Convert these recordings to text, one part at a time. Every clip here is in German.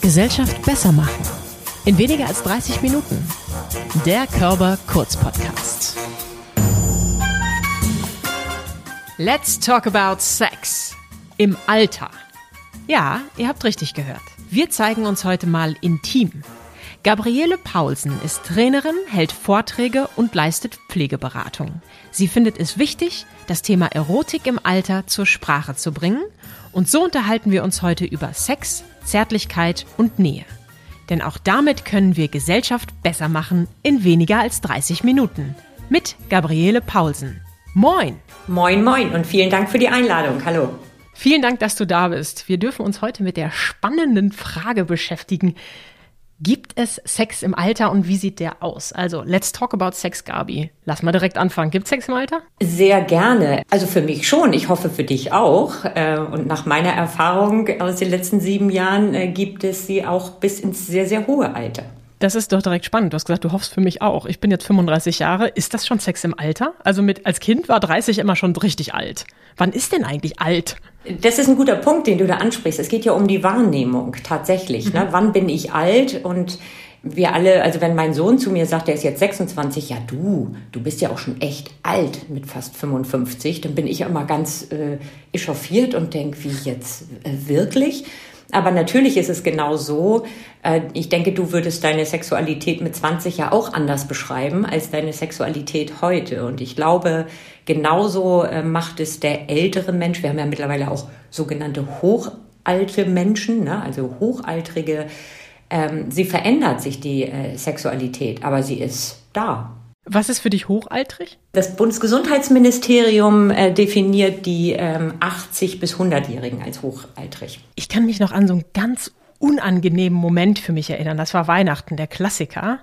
Gesellschaft besser machen. In weniger als 30 Minuten. Der Körper Kurz Podcast. Let's talk about sex. Im Alter. Ja, ihr habt richtig gehört. Wir zeigen uns heute mal intim. Gabriele Paulsen ist Trainerin, hält Vorträge und leistet Pflegeberatung. Sie findet es wichtig, das Thema Erotik im Alter zur Sprache zu bringen. Und so unterhalten wir uns heute über Sex, Zärtlichkeit und Nähe. Denn auch damit können wir Gesellschaft besser machen in weniger als 30 Minuten. Mit Gabriele Paulsen. Moin! Moin, moin und vielen Dank für die Einladung. Hallo. Vielen Dank, dass du da bist. Wir dürfen uns heute mit der spannenden Frage beschäftigen. Gibt es Sex im Alter und wie sieht der aus? Also, let's talk about Sex, Gabi. Lass mal direkt anfangen. Gibt Sex im Alter? Sehr gerne. Also für mich schon. Ich hoffe für dich auch. Äh, und nach meiner Erfahrung aus den letzten sieben Jahren äh, gibt es sie auch bis ins sehr, sehr hohe Alter. Das ist doch direkt spannend. Du hast gesagt, du hoffst für mich auch. Ich bin jetzt 35 Jahre. Ist das schon Sex im Alter? Also mit, als Kind war 30 immer schon richtig alt. Wann ist denn eigentlich alt? Das ist ein guter Punkt, den du da ansprichst. Es geht ja um die Wahrnehmung tatsächlich. Ne? Mhm. Ne? Wann bin ich alt? Und wir alle, also wenn mein Sohn zu mir sagt, er ist jetzt 26, ja du, du bist ja auch schon echt alt mit fast 55, dann bin ich immer ganz äh, echauffiert und denke, wie jetzt äh, wirklich? Aber natürlich ist es genau so. Äh, ich denke, du würdest deine Sexualität mit 20 ja auch anders beschreiben als deine Sexualität heute. Und ich glaube, genauso äh, macht es der ältere Mensch. Wir haben ja mittlerweile auch sogenannte hochalte Menschen, ne? also hochaltrige. Ähm, sie verändert sich die äh, Sexualität, aber sie ist da. Was ist für dich hochaltrig? Das Bundesgesundheitsministerium äh, definiert die ähm, 80 bis 100-Jährigen als hochaltrig. Ich kann mich noch an so einen ganz unangenehmen Moment für mich erinnern. Das war Weihnachten, der Klassiker,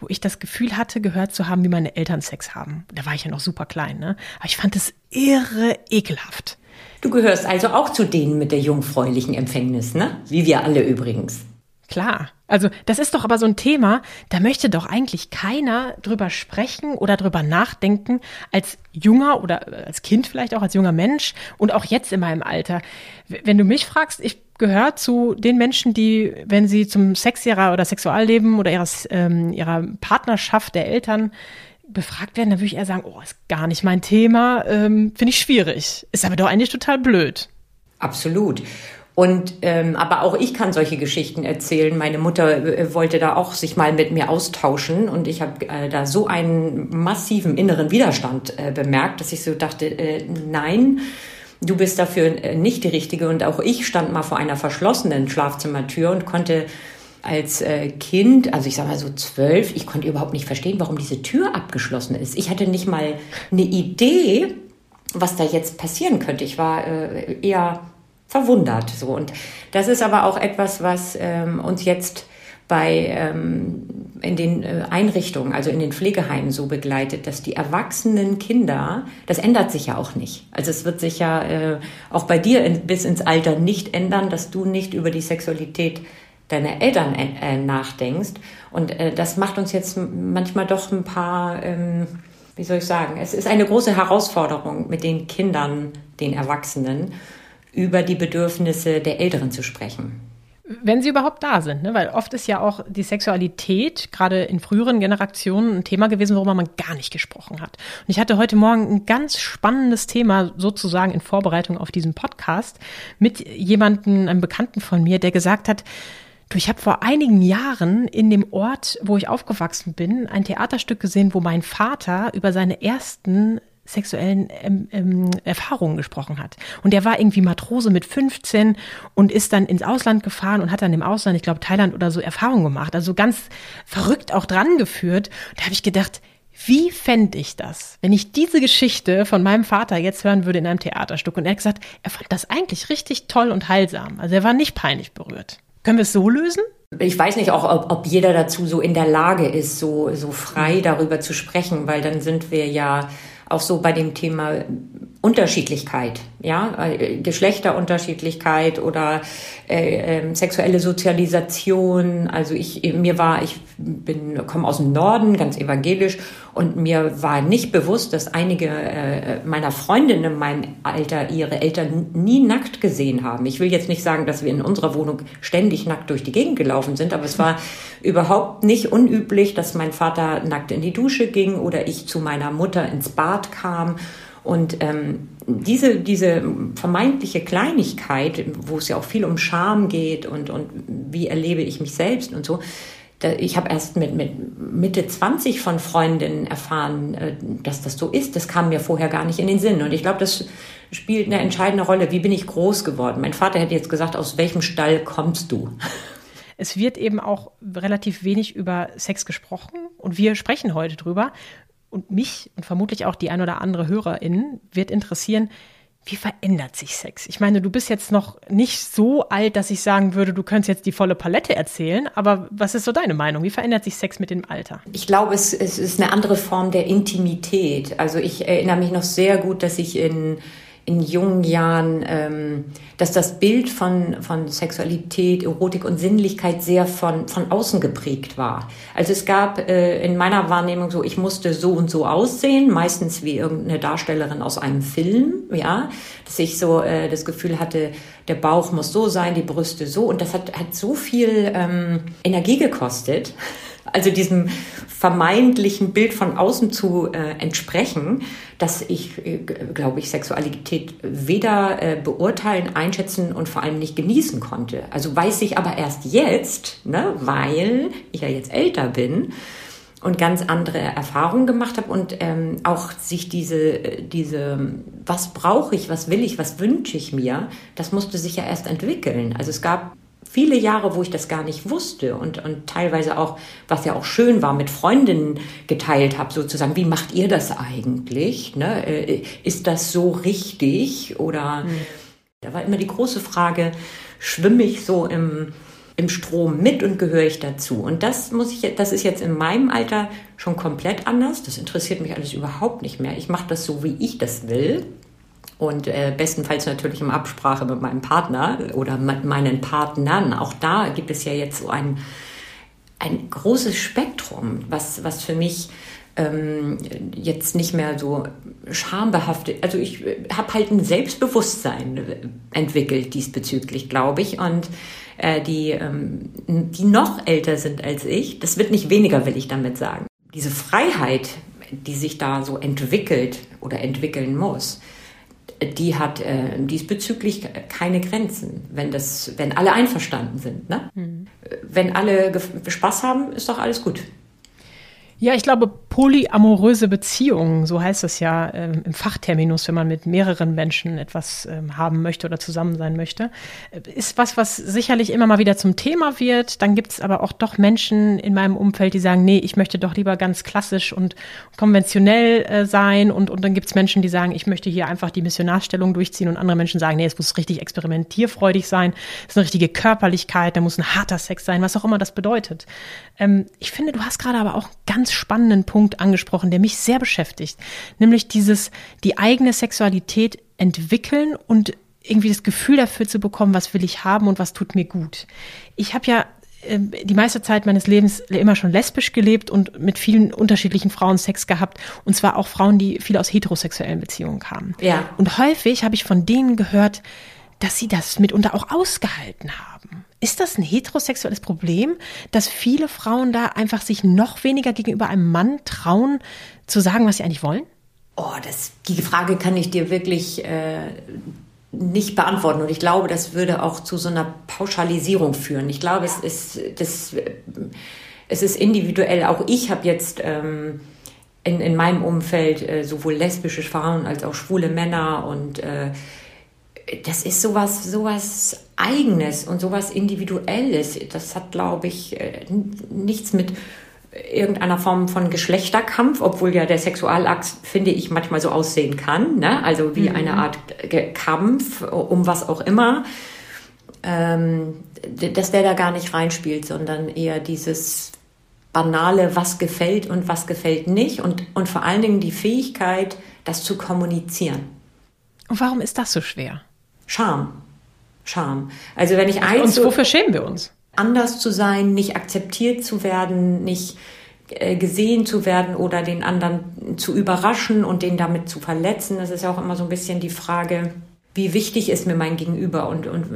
wo ich das Gefühl hatte, gehört zu haben, wie meine Eltern Sex haben. Da war ich ja noch super klein, ne? Aber ich fand es irre ekelhaft. Du gehörst also auch zu denen mit der jungfräulichen Empfängnis, ne? Wie wir alle übrigens. Klar. Also das ist doch aber so ein Thema, da möchte doch eigentlich keiner drüber sprechen oder drüber nachdenken als junger oder äh, als Kind vielleicht auch als junger Mensch und auch jetzt in meinem Alter. Wenn du mich fragst, ich gehöre zu den Menschen, die, wenn sie zum Sex ihrer oder Sexualleben oder ihres, ähm, ihrer Partnerschaft der Eltern befragt werden, dann würde ich eher sagen, oh, ist gar nicht mein Thema, ähm, finde ich schwierig. Ist aber doch eigentlich total blöd. Absolut. Und ähm, aber auch ich kann solche Geschichten erzählen. Meine Mutter äh, wollte da auch sich mal mit mir austauschen und ich habe äh, da so einen massiven inneren Widerstand äh, bemerkt, dass ich so dachte, äh, nein, du bist dafür äh, nicht die richtige. Und auch ich stand mal vor einer verschlossenen Schlafzimmertür und konnte als äh, Kind, also ich sag mal so zwölf, ich konnte überhaupt nicht verstehen, warum diese Tür abgeschlossen ist. Ich hatte nicht mal eine Idee, was da jetzt passieren könnte. Ich war äh, eher verwundert. So. Und das ist aber auch etwas, was ähm, uns jetzt bei ähm, in den äh, Einrichtungen, also in den Pflegeheimen so begleitet, dass die erwachsenen Kinder, das ändert sich ja auch nicht. Also es wird sich ja äh, auch bei dir in, bis ins Alter nicht ändern, dass du nicht über die Sexualität deiner Eltern äh, nachdenkst. Und äh, das macht uns jetzt manchmal doch ein paar, ähm, wie soll ich sagen, es ist eine große Herausforderung mit den Kindern, den Erwachsenen über die Bedürfnisse der Älteren zu sprechen. Wenn sie überhaupt da sind, ne? weil oft ist ja auch die Sexualität gerade in früheren Generationen ein Thema gewesen, worüber man gar nicht gesprochen hat. Und ich hatte heute Morgen ein ganz spannendes Thema sozusagen in Vorbereitung auf diesen Podcast mit jemandem, einem Bekannten von mir, der gesagt hat, Du, ich habe vor einigen Jahren in dem Ort, wo ich aufgewachsen bin, ein Theaterstück gesehen, wo mein Vater über seine ersten sexuellen ähm, ähm, Erfahrungen gesprochen hat. Und er war irgendwie Matrose mit 15 und ist dann ins Ausland gefahren und hat dann im Ausland, ich glaube Thailand oder so, Erfahrungen gemacht. Also ganz verrückt auch dran geführt. Da habe ich gedacht, wie fände ich das, wenn ich diese Geschichte von meinem Vater jetzt hören würde in einem Theaterstück? Und er hat gesagt, er fand das eigentlich richtig toll und heilsam. Also er war nicht peinlich berührt. Können wir es so lösen? Ich weiß nicht auch, ob, ob jeder dazu so in der Lage ist, so, so frei darüber zu sprechen, weil dann sind wir ja auch so bei dem Thema Unterschiedlichkeit, ja, äh, Geschlechterunterschiedlichkeit oder äh, äh, sexuelle Sozialisation. Also ich mir war, ich bin komme aus dem Norden, ganz evangelisch, und mir war nicht bewusst, dass einige äh, meiner Freundinnen in meinem Alter ihre Eltern nie nackt gesehen haben. Ich will jetzt nicht sagen, dass wir in unserer Wohnung ständig nackt durch die Gegend gelaufen sind, aber es war überhaupt nicht unüblich, dass mein Vater nackt in die Dusche ging oder ich zu meiner Mutter ins Bad kam und ähm, diese, diese vermeintliche Kleinigkeit, wo es ja auch viel um Scham geht und, und wie erlebe ich mich selbst und so, ich habe erst mit, mit Mitte 20 von Freundinnen erfahren, äh, dass das so ist. Das kam mir vorher gar nicht in den Sinn. Und ich glaube, das spielt eine entscheidende Rolle. Wie bin ich groß geworden? Mein Vater hätte jetzt gesagt, aus welchem Stall kommst du? Es wird eben auch relativ wenig über Sex gesprochen und wir sprechen heute drüber und mich und vermutlich auch die ein oder andere Hörerin wird interessieren, wie verändert sich Sex? Ich meine, du bist jetzt noch nicht so alt, dass ich sagen würde, du könntest jetzt die volle Palette erzählen, aber was ist so deine Meinung? Wie verändert sich Sex mit dem Alter? Ich glaube, es, es ist eine andere Form der Intimität. Also ich erinnere mich noch sehr gut, dass ich in in jungen Jahren, ähm, dass das Bild von, von Sexualität, Erotik und Sinnlichkeit sehr von, von außen geprägt war. Also es gab äh, in meiner Wahrnehmung so, ich musste so und so aussehen, meistens wie irgendeine Darstellerin aus einem Film, ja, dass ich so äh, das Gefühl hatte, der Bauch muss so sein, die Brüste so und das hat, hat so viel ähm, Energie gekostet also diesem vermeintlichen Bild von außen zu äh, entsprechen, dass ich, äh, glaube ich, Sexualität weder äh, beurteilen, einschätzen und vor allem nicht genießen konnte. Also weiß ich aber erst jetzt, ne, weil ich ja jetzt älter bin und ganz andere Erfahrungen gemacht habe und ähm, auch sich diese, diese, was brauche ich, was will ich, was wünsche ich mir, das musste sich ja erst entwickeln. Also es gab viele Jahre, wo ich das gar nicht wusste und, und teilweise auch, was ja auch schön war, mit Freundinnen geteilt habe, sozusagen, wie macht ihr das eigentlich? Ne? Äh, ist das so richtig? Oder mhm. da war immer die große Frage, schwimme ich so im, im Strom mit und gehöre ich dazu? Und das muss ich, das ist jetzt in meinem Alter schon komplett anders. Das interessiert mich alles überhaupt nicht mehr. Ich mache das so, wie ich das will und äh, bestenfalls natürlich in Absprache mit meinem Partner oder mit meinen Partnern. Auch da gibt es ja jetzt so ein, ein großes Spektrum, was, was für mich ähm, jetzt nicht mehr so schambehaftet, also ich äh, habe halt ein Selbstbewusstsein entwickelt diesbezüglich, glaube ich. Und äh, die, ähm, die noch älter sind als ich, das wird nicht weniger, will ich damit sagen. Diese Freiheit, die sich da so entwickelt oder entwickeln muss, die hat äh, diesbezüglich keine Grenzen, wenn das, wenn alle einverstanden sind. Ne? Mhm. Wenn alle Spaß haben, ist doch alles gut. Ja, ich glaube, polyamoröse Beziehungen, so heißt es ja ähm, im Fachterminus, wenn man mit mehreren Menschen etwas ähm, haben möchte oder zusammen sein möchte, äh, ist was, was sicherlich immer mal wieder zum Thema wird. Dann gibt es aber auch doch Menschen in meinem Umfeld, die sagen, nee, ich möchte doch lieber ganz klassisch und konventionell äh, sein. Und, und dann gibt es Menschen, die sagen, ich möchte hier einfach die Missionarstellung durchziehen. Und andere Menschen sagen, nee, es muss richtig experimentierfreudig sein. Es ist eine richtige Körperlichkeit, da muss ein harter Sex sein, was auch immer das bedeutet. Ähm, ich finde, du hast gerade aber auch ganz ganz spannenden Punkt angesprochen, der mich sehr beschäftigt, nämlich dieses, die eigene Sexualität entwickeln und irgendwie das Gefühl dafür zu bekommen, was will ich haben und was tut mir gut. Ich habe ja ähm, die meiste Zeit meines Lebens immer schon lesbisch gelebt und mit vielen unterschiedlichen Frauen Sex gehabt. Und zwar auch Frauen, die viel aus heterosexuellen Beziehungen kamen. Ja. Und häufig habe ich von denen gehört, dass sie das mitunter auch ausgehalten haben. Ist das ein heterosexuelles Problem, dass viele Frauen da einfach sich noch weniger gegenüber einem Mann trauen, zu sagen, was sie eigentlich wollen? Oh, das, die Frage kann ich dir wirklich äh, nicht beantworten. Und ich glaube, das würde auch zu so einer Pauschalisierung führen. Ich glaube, es ist, das, es ist individuell. Auch ich habe jetzt ähm, in, in meinem Umfeld äh, sowohl lesbische Frauen als auch schwule Männer und äh, das ist sowas, sowas Eigenes und sowas Individuelles. Das hat, glaube ich, äh, nichts mit irgendeiner Form von Geschlechterkampf, obwohl ja der Sexualakt, finde ich, manchmal so aussehen kann. Ne? Also wie mhm. eine Art Kampf um was auch immer. Ähm, dass der da gar nicht reinspielt, sondern eher dieses banale, was gefällt und was gefällt nicht und, und vor allen Dingen die Fähigkeit, das zu kommunizieren. Und warum ist das so schwer? Scham. Scham. Also wenn ich eins. Und wofür schämen wir uns? Anders zu sein, nicht akzeptiert zu werden, nicht äh, gesehen zu werden oder den anderen zu überraschen und den damit zu verletzen. Das ist ja auch immer so ein bisschen die Frage, wie wichtig ist mir mein Gegenüber und, und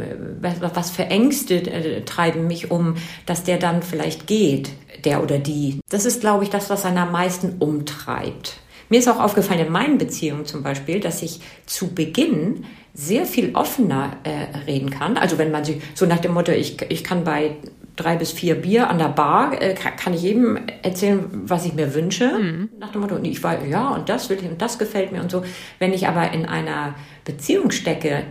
was für Ängste äh, treiben mich um, dass der dann vielleicht geht, der oder die. Das ist, glaube ich, das, was einen am meisten umtreibt. Mir ist auch aufgefallen in meinen Beziehungen zum Beispiel, dass ich zu Beginn sehr viel offener äh, reden kann. Also wenn man sich so nach dem Motto, ich, ich kann bei drei bis vier Bier an der Bar, äh, kann, kann, ich jedem erzählen, was ich mir wünsche. Mhm. Nach dem Motto, und ich war, ja, und das will ich und das gefällt mir und so. Wenn ich aber in einer Beziehung stecke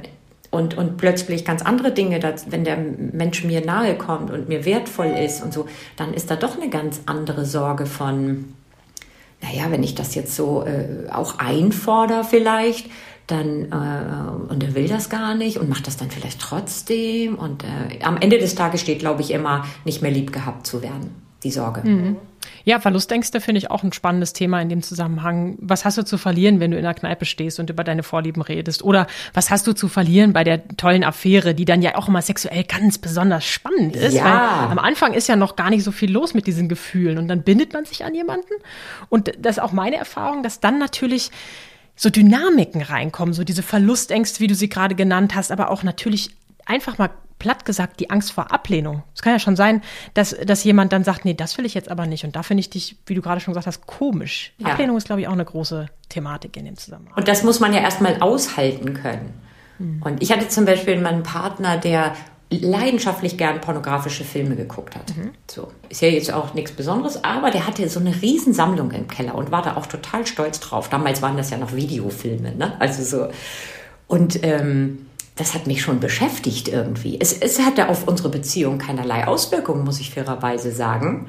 und, und plötzlich ganz andere Dinge, dass, wenn der Mensch mir nahe kommt und mir wertvoll ist und so, dann ist da doch eine ganz andere Sorge von, naja, wenn ich das jetzt so äh, auch einfordere vielleicht, dann äh, und er will das gar nicht und macht das dann vielleicht trotzdem und äh, am Ende des Tages steht, glaube ich, immer nicht mehr lieb gehabt zu werden. Die Sorge. Mhm. Ja, Verlustängste finde ich auch ein spannendes Thema in dem Zusammenhang. Was hast du zu verlieren, wenn du in der Kneipe stehst und über deine Vorlieben redest? Oder was hast du zu verlieren bei der tollen Affäre, die dann ja auch immer sexuell ganz besonders spannend ist? Ja. Weil am Anfang ist ja noch gar nicht so viel los mit diesen Gefühlen und dann bindet man sich an jemanden. Und das ist auch meine Erfahrung, dass dann natürlich so Dynamiken reinkommen, so diese Verlustängste, wie du sie gerade genannt hast, aber auch natürlich einfach mal platt gesagt die Angst vor Ablehnung. Es kann ja schon sein, dass, dass jemand dann sagt, nee, das will ich jetzt aber nicht. Und da finde ich dich, wie du gerade schon gesagt hast, komisch. Ja. Ablehnung ist, glaube ich, auch eine große Thematik in dem Zusammenhang. Und das muss man ja erstmal aushalten können. Hm. Und ich hatte zum Beispiel meinen Partner, der leidenschaftlich gern pornografische Filme geguckt hat. Mhm. So. Ist ja jetzt auch nichts Besonderes, aber der hatte so eine Riesensammlung im Keller und war da auch total stolz drauf. Damals waren das ja noch Videofilme, ne? Also so. Und ähm, das hat mich schon beschäftigt irgendwie. Es, es hatte auf unsere Beziehung keinerlei Auswirkungen, muss ich fairerweise sagen.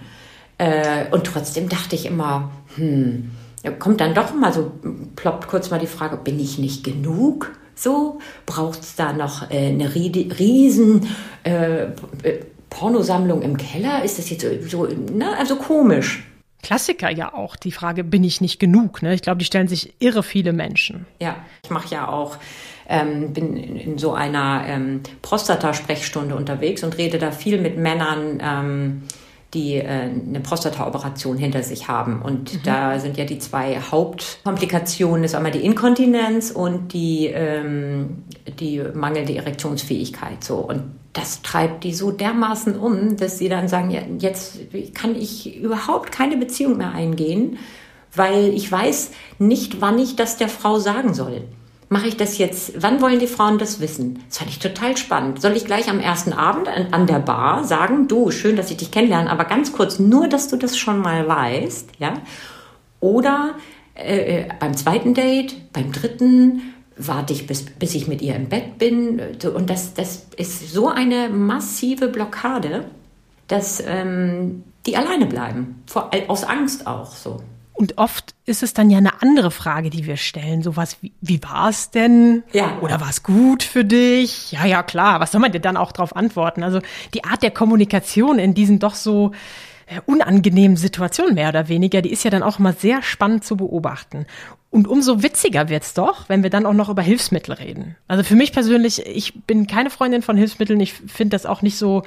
Äh, und trotzdem dachte ich immer, hm, kommt dann doch mal so, ploppt kurz mal die Frage, bin ich nicht genug? So braucht es da noch äh, eine riesen äh, Pornosammlung im Keller? Ist das jetzt so, ne? also komisch? Klassiker ja auch, die Frage, bin ich nicht genug? Ne? Ich glaube, die stellen sich irre viele Menschen. Ja, ich mache ja auch, ähm, bin in, in, so einer ähm, Prostata-Sprechstunde unterwegs und rede da viel mit Männern, ähm, die äh, eine Prostata-Operation hinter sich haben. Und mhm. da sind ja die zwei Hauptkomplikationen, das ist einmal die Inkontinenz und die, ähm, die mangelnde Erektionsfähigkeit. So. Und das treibt die so dermaßen um, dass sie dann sagen, ja, jetzt kann ich überhaupt keine Beziehung mehr eingehen, weil ich weiß nicht, wann ich das der Frau sagen soll mache ich das jetzt, wann wollen die Frauen das wissen? Das fand ich total spannend. Soll ich gleich am ersten Abend an, der Bar sagen, du, schön, dass ich dich kennenlerne, aber ganz kurz, nur, dass du das schon mal weißt, ja? Oder äh, äh beim zweiten Date, beim dritten, warte ich, bis, bis ich mit ihr im Bett bin. Und das, das ist so eine massive Blockade, dass ähm, die alleine bleiben. Vor, aus Angst auch so. Und oft ist es dann ja eine andere Frage, die wir stellen. Sowas wie, wie war es denn? Ja. Oder war es gut für dich? Ja, ja, klar. Was soll man dir dann auch darauf antworten? Also die Art der Kommunikation in diesen doch so unangenehmen Situationen mehr oder weniger, die ist ja dann auch immer sehr spannend zu beobachten. Und umso witziger wird's doch, wenn wir dann auch noch über Hilfsmittel reden. Also für mich persönlich, ich bin keine Freundin von Hilfsmitteln. Ich finde das auch nicht so,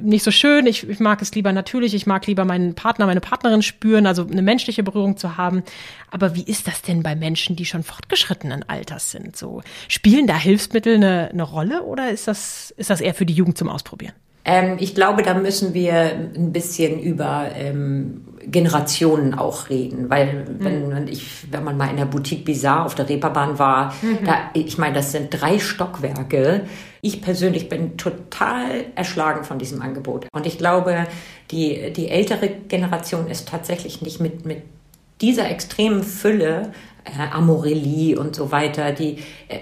nicht so schön. Ich, ich mag es lieber natürlich. Ich mag lieber meinen Partner, meine Partnerin spüren, also eine menschliche Berührung zu haben. Aber wie ist das denn bei Menschen, die schon fortgeschrittenen Alters sind? So, spielen da Hilfsmittel eine, eine Rolle oder ist das, ist das eher für die Jugend zum Ausprobieren? Ähm, ich glaube, da müssen wir ein bisschen über ähm, Generationen auch reden, weil wenn, wenn, ich, wenn man mal in der Boutique Bizarre auf der Reeperbahn war, mhm. da, ich meine, das sind drei Stockwerke. Ich persönlich bin total erschlagen von diesem Angebot. Und ich glaube, die, die ältere Generation ist tatsächlich nicht mit, mit dieser extremen Fülle äh, Amorelli und so weiter, die, äh,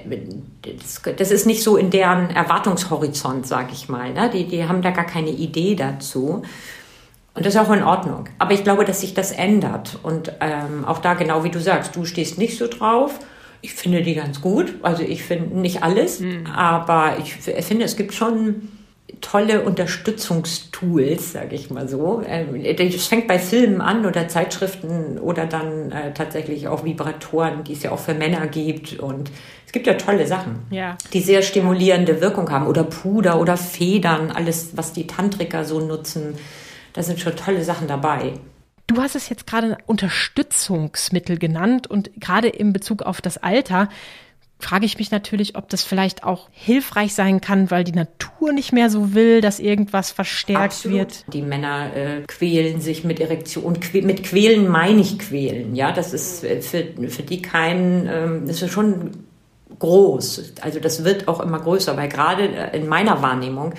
das, das, ist nicht so in deren Erwartungshorizont, sag ich mal. Ne? Die, die haben da gar keine Idee dazu. Und das ist auch in Ordnung. Aber ich glaube, dass sich das ändert. Und ähm, auch da genau wie du sagst, du stehst nicht so drauf. Ich finde die ganz gut. Also ich finde nicht alles, mhm. aber ich finde, es gibt schon tolle Unterstützungstools, sage ich mal so. Ähm, das fängt bei Filmen an oder Zeitschriften oder dann äh, tatsächlich auch Vibratoren, die es ja auch für Männer gibt. Und es gibt ja tolle Sachen, ja. die sehr stimulierende Wirkung haben. Oder Puder oder Federn, alles, was die Tantriker so nutzen. Da sind schon tolle Sachen dabei. Du hast es jetzt gerade Unterstützungsmittel genannt und gerade in Bezug auf das Alter frage ich mich natürlich, ob das vielleicht auch hilfreich sein kann, weil die Natur nicht mehr so will, dass irgendwas verstärkt Absolut. wird. Die Männer äh, quälen sich mit Erektion. Que mit quälen meine ich quälen. Ja, das ist äh, für, für die kein, ähm, das ist schon groß. Also das wird auch immer größer, weil gerade in meiner Wahrnehmung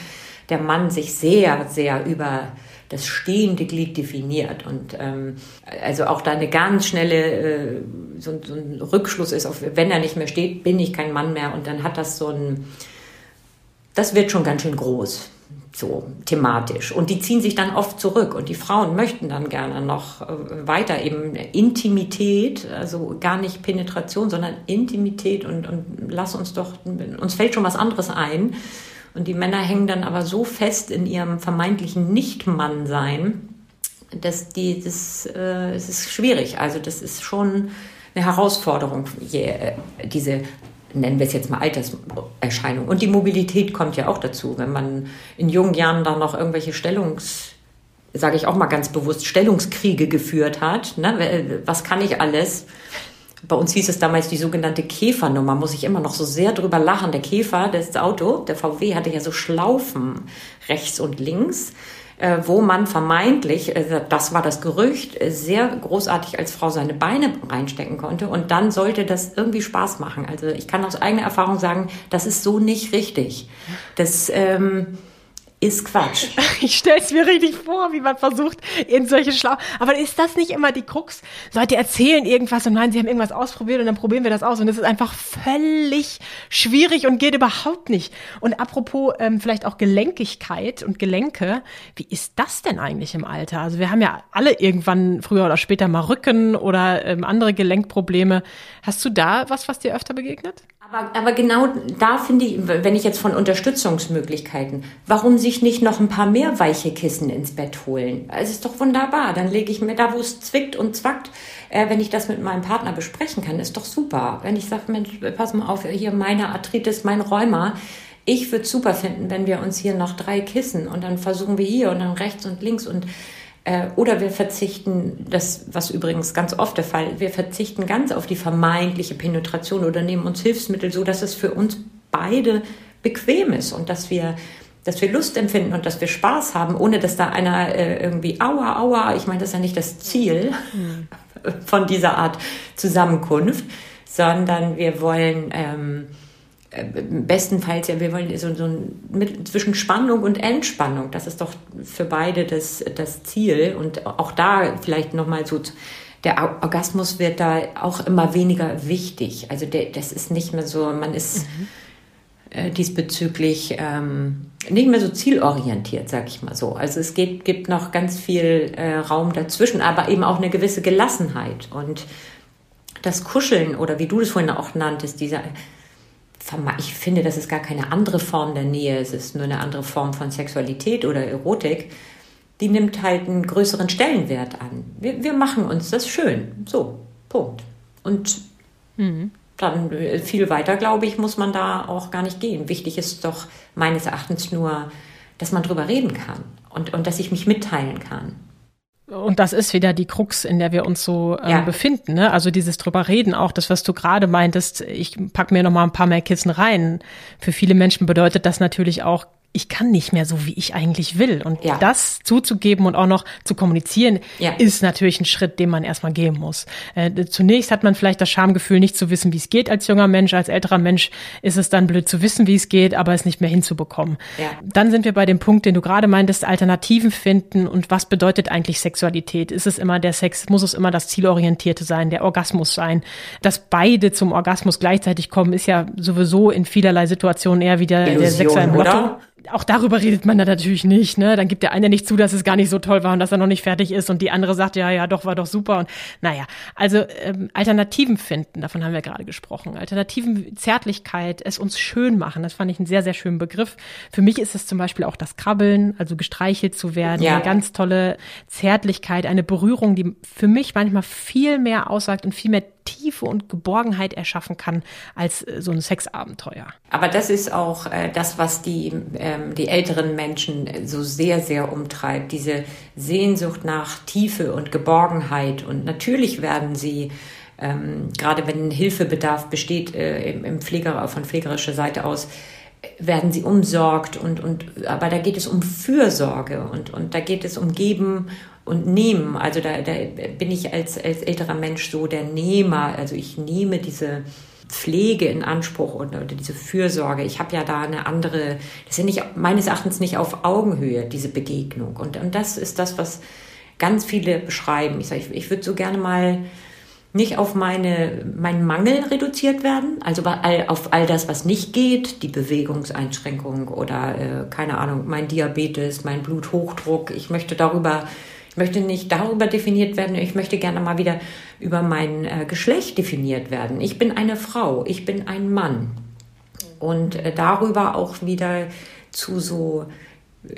der Mann sich sehr, sehr über das stehende Glied definiert. Und ähm, also auch da eine ganz schnelle, äh, so, so ein Rückschluss ist, auf, wenn er nicht mehr steht, bin ich kein Mann mehr. Und dann hat das so ein, das wird schon ganz schön groß so thematisch. Und die ziehen sich dann oft zurück und die Frauen möchten dann gerne noch äh, weiter eben Intimität, also gar nicht Penetration, sondern Intimität und, und lass uns doch, uns fällt schon was anderes ein. Und die Männer hängen dann aber so fest in ihrem vermeintlichen Nicht-Mann-Sein, dass die, das, äh, es ist schwierig. Also das ist schon eine Herausforderung, äh, diese nennen wir es jetzt mal Alterserscheinung. Und die Mobilität kommt ja auch dazu. Wenn man in jungen Jahren dann noch irgendwelche Stellungs, sage ich auch mal ganz bewusst, Stellungskriege geführt hat, ne? was kann ich alles? Bei uns hieß es damals die sogenannte Käfernummer, muss ich immer noch so sehr drüber lachen. Der Käfer, das Auto, der VW hatte ja so Schlaufen rechts und links, äh, wo man vermeintlich, äh, das war das Gerücht, äh, sehr großartig als Frau seine Beine reinstecken konnte und dann sollte das irgendwie Spaß machen. Also ich kann aus eigener Erfahrung sagen, das ist so nicht richtig. Das ähm, ist Quatsch. Ich stelle es mir richtig vor, wie man versucht, in solche Schlau. Aber ist das nicht immer die Krux? Leute erzählen irgendwas und meinen, sie haben irgendwas ausprobiert und dann probieren wir das aus und es ist einfach völlig schwierig und geht überhaupt nicht. Und apropos ähm, vielleicht auch Gelenkigkeit und Gelenke, wie ist das denn eigentlich im Alter? Also wir haben ja alle irgendwann früher oder später mal Rücken oder ähm, andere Gelenkprobleme. Hast du da was, was dir öfter begegnet? Aber, aber genau da finde ich, wenn ich jetzt von Unterstützungsmöglichkeiten, warum sich nicht noch ein paar mehr weiche Kissen ins Bett holen? Es ist doch wunderbar. Dann lege ich mir da, wo es zwickt und zwackt, äh, wenn ich das mit meinem Partner besprechen kann, ist doch super. Wenn ich sage, Mensch, pass mal auf, hier meine Arthritis, mein Rheuma. Ich würde super finden, wenn wir uns hier noch drei Kissen und dann versuchen wir hier und dann rechts und links und oder wir verzichten, das, was übrigens ganz oft der Fall, wir verzichten ganz auf die vermeintliche Penetration oder nehmen uns Hilfsmittel so, dass es für uns beide bequem ist und dass wir dass wir Lust empfinden und dass wir Spaß haben, ohne dass da einer äh, irgendwie aua, aua, ich meine, das ist ja nicht das Ziel mhm. von dieser Art Zusammenkunft, sondern wir wollen ähm, äh, bestenfalls ja, wir wollen so, so ein zwischen Spannung und Entspannung. Das ist doch für beide das, das Ziel. Und auch da vielleicht nochmal so, der Orgasmus wird da auch immer weniger wichtig. Also der, das ist nicht mehr so, man ist mhm. äh, diesbezüglich ähm, nicht mehr so zielorientiert, sag ich mal so. Also es geht, gibt noch ganz viel äh, Raum dazwischen, aber eben auch eine gewisse Gelassenheit. Und das Kuscheln oder wie du das vorhin auch nanntest, dieser ich finde, das ist gar keine andere Form der Nähe, es ist nur eine andere Form von Sexualität oder Erotik, die nimmt halt einen größeren Stellenwert an. Wir, wir machen uns das schön. So, Punkt. Und mhm. dann äh, viel weiter, glaube ich, muss man da auch gar nicht gehen. Wichtig ist doch meines Erachtens nur, dass man drüber reden kann und, und dass ich mich mitteilen kann. Und das ist wieder die Krux, in der wir uns so ähm, ja. befinden. Ne? Also dieses drüber reden, auch das, was du gerade meintest, ich pack mir noch mal ein paar mehr Kissen rein. Für viele Menschen bedeutet das natürlich auch ich kann nicht mehr so, wie ich eigentlich will. Und ja. das zuzugeben und auch noch zu kommunizieren, ja. ist natürlich ein Schritt, den man erstmal gehen muss. Äh, zunächst hat man vielleicht das Schamgefühl, nicht zu wissen, wie es geht als junger Mensch. Als älterer Mensch ist es dann blöd zu wissen, wie es geht, aber es nicht mehr hinzubekommen. Ja. Dann sind wir bei dem Punkt, den du gerade meintest, Alternativen finden und was bedeutet eigentlich Sexualität? Ist es immer der Sex, muss es immer das Zielorientierte sein, der Orgasmus sein? Dass beide zum Orgasmus gleichzeitig kommen, ist ja sowieso in vielerlei Situationen eher wieder Illusion, der sexuelle Motto auch darüber redet man dann natürlich nicht. Ne? Dann gibt der eine nicht zu, dass es gar nicht so toll war und dass er noch nicht fertig ist und die andere sagt, ja, ja, doch, war doch super. Und naja, also ähm, Alternativen finden, davon haben wir gerade gesprochen. Alternativen Zärtlichkeit, es uns schön machen, das fand ich einen sehr, sehr schönen Begriff. Für mich ist es zum Beispiel auch das Krabbeln, also gestreichelt zu werden, ja. eine ganz tolle Zärtlichkeit, eine Berührung, die für mich manchmal viel mehr aussagt und viel mehr Tiefe und Geborgenheit erschaffen kann als äh, so ein Sexabenteuer. Aber das ist auch äh, das, was die, ähm, die älteren Menschen so sehr, sehr umtreibt. Diese Sehnsucht nach Tiefe und Geborgenheit. Und natürlich werden sie ähm, gerade wenn Hilfebedarf besteht äh, im, im Pfleger, von pflegerischer Seite aus, werden sie umsorgt und, und aber da geht es um Fürsorge und, und da geht es um Geben und nehmen. Also da, da bin ich als, als älterer Mensch so der Nehmer. Also ich nehme diese Pflege in Anspruch oder, oder diese Fürsorge. Ich habe ja da eine andere, das ist ja nicht, meines Erachtens nicht auf Augenhöhe, diese Begegnung. Und, und das ist das, was ganz viele beschreiben. Ich sage, ich, ich würde so gerne mal nicht auf meine, meinen Mangel reduziert werden, also auf all das, was nicht geht, die Bewegungseinschränkung oder äh, keine Ahnung, mein Diabetes, mein Bluthochdruck. Ich möchte darüber ich möchte nicht darüber definiert werden, ich möchte gerne mal wieder über mein äh, Geschlecht definiert werden. Ich bin eine Frau, ich bin ein Mann. Und äh, darüber auch wieder zu so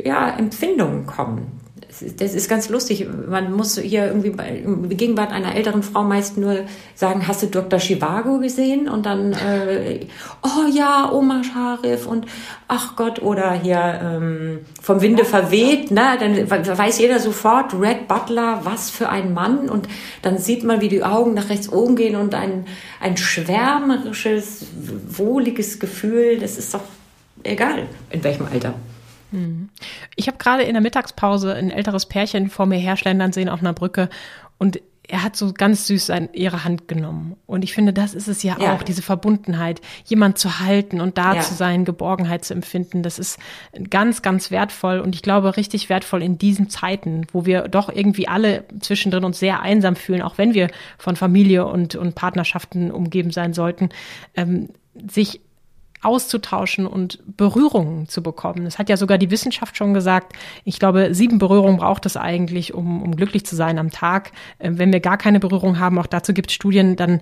ja, Empfindungen kommen das ist ganz lustig. Man muss hier irgendwie bei Gegenwart einer älteren Frau meist nur sagen, hast du Dr. Chivago gesehen? Und dann, äh, oh ja, Oma Scharif und ach Gott, oder hier ähm, vom Winde verweht, ne? Dann weiß jeder sofort, Red Butler, was für ein Mann. Und dann sieht man, wie die Augen nach rechts oben gehen und ein, ein schwärmerisches, wohliges Gefühl. Das ist doch egal, in welchem Alter. Ich habe gerade in der Mittagspause ein älteres Pärchen vor mir herschlendern sehen auf einer Brücke und er hat so ganz süß sein, ihre Hand genommen. Und ich finde, das ist es ja, ja. auch, diese Verbundenheit, jemand zu halten und da ja. zu sein, Geborgenheit zu empfinden. Das ist ganz, ganz wertvoll und ich glaube richtig wertvoll in diesen Zeiten, wo wir doch irgendwie alle zwischendrin uns sehr einsam fühlen, auch wenn wir von Familie und, und Partnerschaften umgeben sein sollten, ähm, sich auszutauschen und Berührungen zu bekommen. Das hat ja sogar die Wissenschaft schon gesagt. Ich glaube, sieben Berührungen braucht es eigentlich, um, um glücklich zu sein am Tag. Äh, wenn wir gar keine Berührung haben, auch dazu gibt es Studien, dann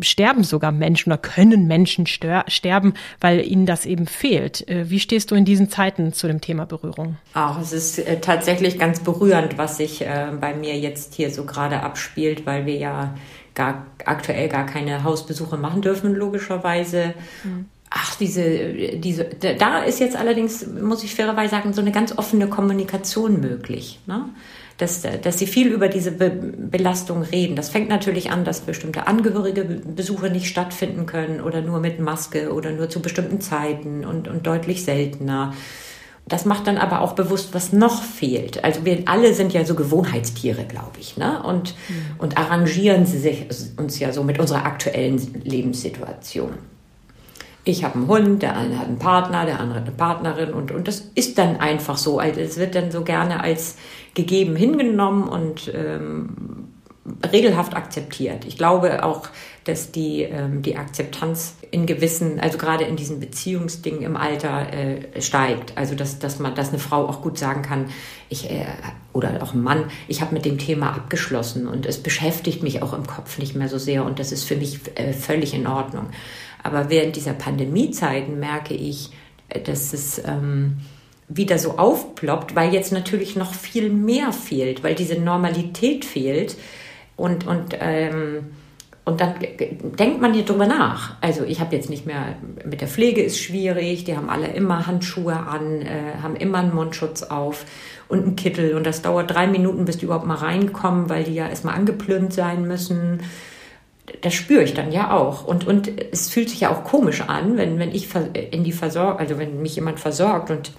sterben sogar Menschen oder können Menschen sterben, weil ihnen das eben fehlt. Äh, wie stehst du in diesen Zeiten zu dem Thema Berührung? Auch es ist äh, tatsächlich ganz berührend, was sich bei mir jetzt hier so gerade abspielt, weil wir ja gar, aktuell gar keine Hausbesuche machen dürfen, logischerweise. Mhm Ach, diese, diese, da ist jetzt allerdings, muss ich fairerweise sagen, so eine ganz offene Kommunikation möglich. Ne? Dass, dass sie viel über diese Be Belastung reden. Das fängt natürlich an, dass bestimmte Angehörige Besuche nicht stattfinden können oder nur mit Maske oder nur zu bestimmten Zeiten und, und deutlich seltener. Das macht dann aber auch bewusst, was noch fehlt. Also wir alle sind ja so Gewohnheitstiere, glaube ich, ne? und, mhm. und arrangieren sie sich, uns ja so mit unserer aktuellen Lebenssituation ich habe einen Hund, der eine hat einen Partner, der andere hat eine Partnerin und, und das ist dann einfach so. Also es wird dann so gerne als gegeben hingenommen und ähm, regelhaft akzeptiert. Ich glaube auch, dass die, ähm, die Akzeptanz in gewissen, also gerade in diesen Beziehungsdingen im Alter äh, steigt. Also dass, dass man, dass eine Frau auch gut sagen kann, ich äh, oder auch ein Mann, ich habe mit dem Thema abgeschlossen und es beschäftigt mich auch im Kopf nicht mehr so sehr und das ist für mich äh, völlig in Ordnung. Aber während dieser Pandemiezeiten merke ich, äh, dass es ähm, wieder so aufploppt, weil jetzt natürlich noch viel mehr fehlt, weil diese Normalität fehlt. Und, und, ähm, und dann denkt man hier drüber nach. Also ich habe jetzt nicht mehr, mit der Pflege ist schwierig, die haben alle immer Handschuhe an, äh, haben immer einen Mundschutz auf und einen Kittel. Und das dauert drei Minuten, bis die überhaupt mal reinkommen, weil die ja erstmal angeplünt sein müssen das spüre ich dann ja auch. Und, und es fühlt sich ja auch komisch an, wenn, wenn ich in die Versorgung, also wenn mich jemand versorgt und,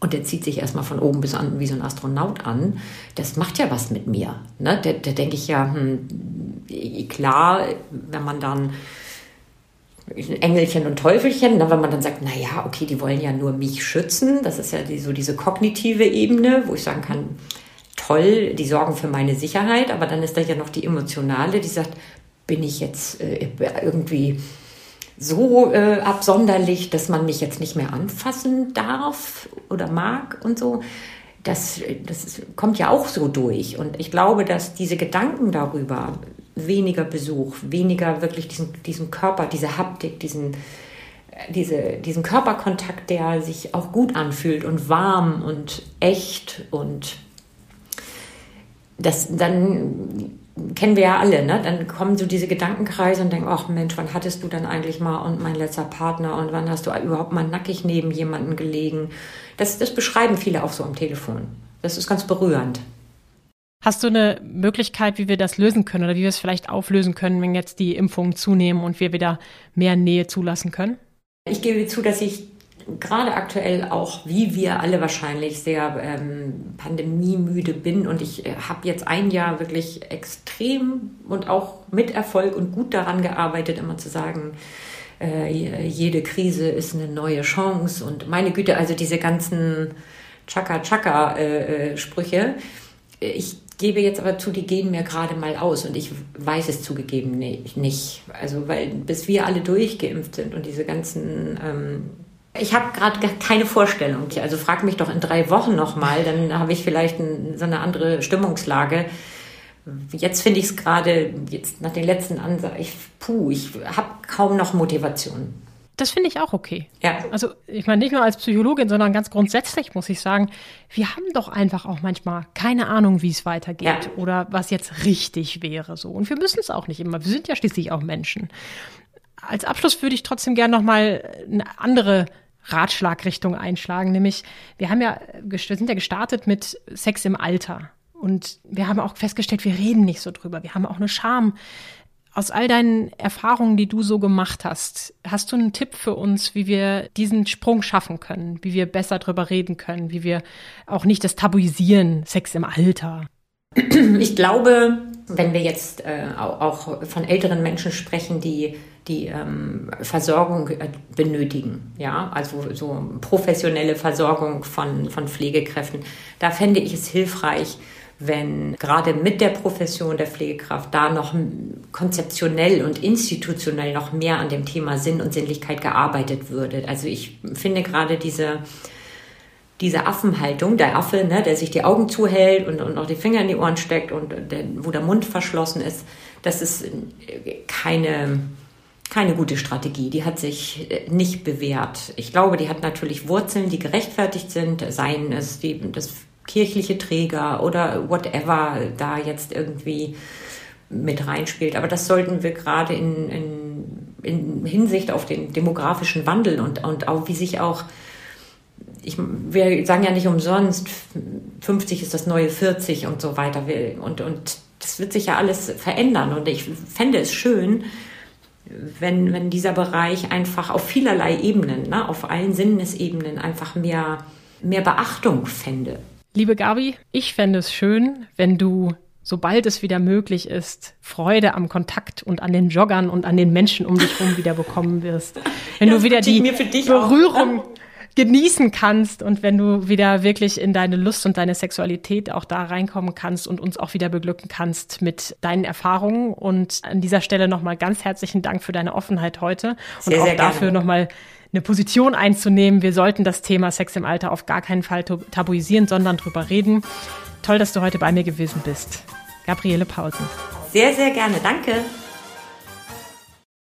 und der zieht sich erstmal von oben bis an wie so ein Astronaut an, das macht ja was mit mir. Ne? Da, da denke ich ja, hm, klar, wenn man dann Engelchen und Teufelchen, ne, wenn man dann sagt, na ja, okay, die wollen ja nur mich schützen, das ist ja die, so diese kognitive Ebene, wo ich sagen kann, toll, die sorgen für meine Sicherheit, aber dann ist da ja noch die emotionale, die sagt, bin ich jetzt äh, irgendwie so äh, absonderlich, dass man mich jetzt nicht mehr anfassen darf oder mag und so. Das, das kommt ja auch so durch. Und ich glaube, dass diese Gedanken darüber, weniger Besuch, weniger wirklich diesen, diesen Körper, diese Haptik, diesen, diese, diesen Körperkontakt, der sich auch gut anfühlt und warm und echt und das dann kennen wir ja alle, ne? Dann kommen so diese Gedankenkreise und denken, ach Mensch, wann hattest du dann eigentlich mal und mein letzter Partner und wann hast du überhaupt mal nackig neben jemanden gelegen? Das, das beschreiben viele auch so am Telefon. Das ist ganz berührend. Hast du eine Möglichkeit, wie wir das lösen können oder wie wir es vielleicht auflösen können, wenn jetzt die Impfungen zunehmen und wir wieder mehr Nähe zulassen können? Ich gebe zu, dass ich gerade aktuell auch, wie wir alle wahrscheinlich, sehr ähm, pandemiemüde bin. Und ich äh, habe jetzt ein Jahr wirklich extrem und auch mit Erfolg und gut daran gearbeitet, immer zu sagen, äh, jede Krise ist eine neue Chance. Und meine Güte, also diese ganzen Chaka-Chaka-Sprüche. Äh, ich gebe jetzt aber zu, die gehen mir gerade mal aus und ich weiß es zugegeben nicht. Also, weil bis wir alle durchgeimpft sind und diese ganzen ähm, ich habe gerade keine Vorstellung. Also frag mich doch in drei Wochen nochmal, dann habe ich vielleicht ein, so eine andere Stimmungslage. Jetzt finde ich es gerade, jetzt nach den letzten Ansagen, ich, puh, ich habe kaum noch Motivation. Das finde ich auch okay. Ja. Also ich meine nicht nur als Psychologin, sondern ganz grundsätzlich muss ich sagen, wir haben doch einfach auch manchmal keine Ahnung, wie es weitergeht ja. oder was jetzt richtig wäre so. Und wir müssen es auch nicht immer. Wir sind ja schließlich auch Menschen. Als Abschluss würde ich trotzdem gerne noch mal eine andere Ratschlagrichtung einschlagen, nämlich wir haben ja, wir sind ja gestartet mit Sex im Alter. Und wir haben auch festgestellt, wir reden nicht so drüber. Wir haben auch eine Scham. Aus all deinen Erfahrungen, die du so gemacht hast, hast du einen Tipp für uns, wie wir diesen Sprung schaffen können, wie wir besser drüber reden können, wie wir auch nicht das tabuisieren, Sex im Alter? Ich glaube, wenn wir jetzt äh, auch von älteren Menschen sprechen, die die ähm, Versorgung äh, benötigen, ja, also so professionelle Versorgung von, von Pflegekräften, da fände ich es hilfreich, wenn gerade mit der Profession der Pflegekraft da noch konzeptionell und institutionell noch mehr an dem Thema Sinn und Sinnlichkeit gearbeitet würde. Also ich finde gerade diese diese Affenhaltung, der Affe, ne, der sich die Augen zuhält und, und noch die Finger in die Ohren steckt und der, wo der Mund verschlossen ist, das ist keine, keine gute Strategie. Die hat sich äh, nicht bewährt. Ich glaube, die hat natürlich Wurzeln, die gerechtfertigt sind, seien es die, das kirchliche Träger oder whatever da jetzt irgendwie mit reinspielt. Aber das sollten wir gerade in, in, in Hinsicht auf den demografischen Wandel und, und auch wie sich auch ich, wir sagen ja nicht umsonst, 50 ist das neue 40 und so weiter. Und, und das wird sich ja alles verändern. Und ich fände es schön, wenn, wenn dieser Bereich einfach auf vielerlei Ebenen, ne, auf allen Sinnesebenen einfach mehr, mehr Beachtung fände. Liebe Gabi, ich fände es schön, wenn du sobald es wieder möglich ist, Freude am Kontakt und an den Joggern und an den Menschen um dich herum wieder bekommen wirst. Wenn ja, du wieder die Berührung auch genießen kannst und wenn du wieder wirklich in deine Lust und deine Sexualität auch da reinkommen kannst und uns auch wieder beglücken kannst mit deinen Erfahrungen. Und an dieser Stelle nochmal ganz herzlichen Dank für deine Offenheit heute sehr, und auch dafür nochmal eine Position einzunehmen. Wir sollten das Thema Sex im Alter auf gar keinen Fall tabuisieren, sondern drüber reden. Toll, dass du heute bei mir gewesen bist. Gabriele Pausen. Sehr, sehr gerne. Danke.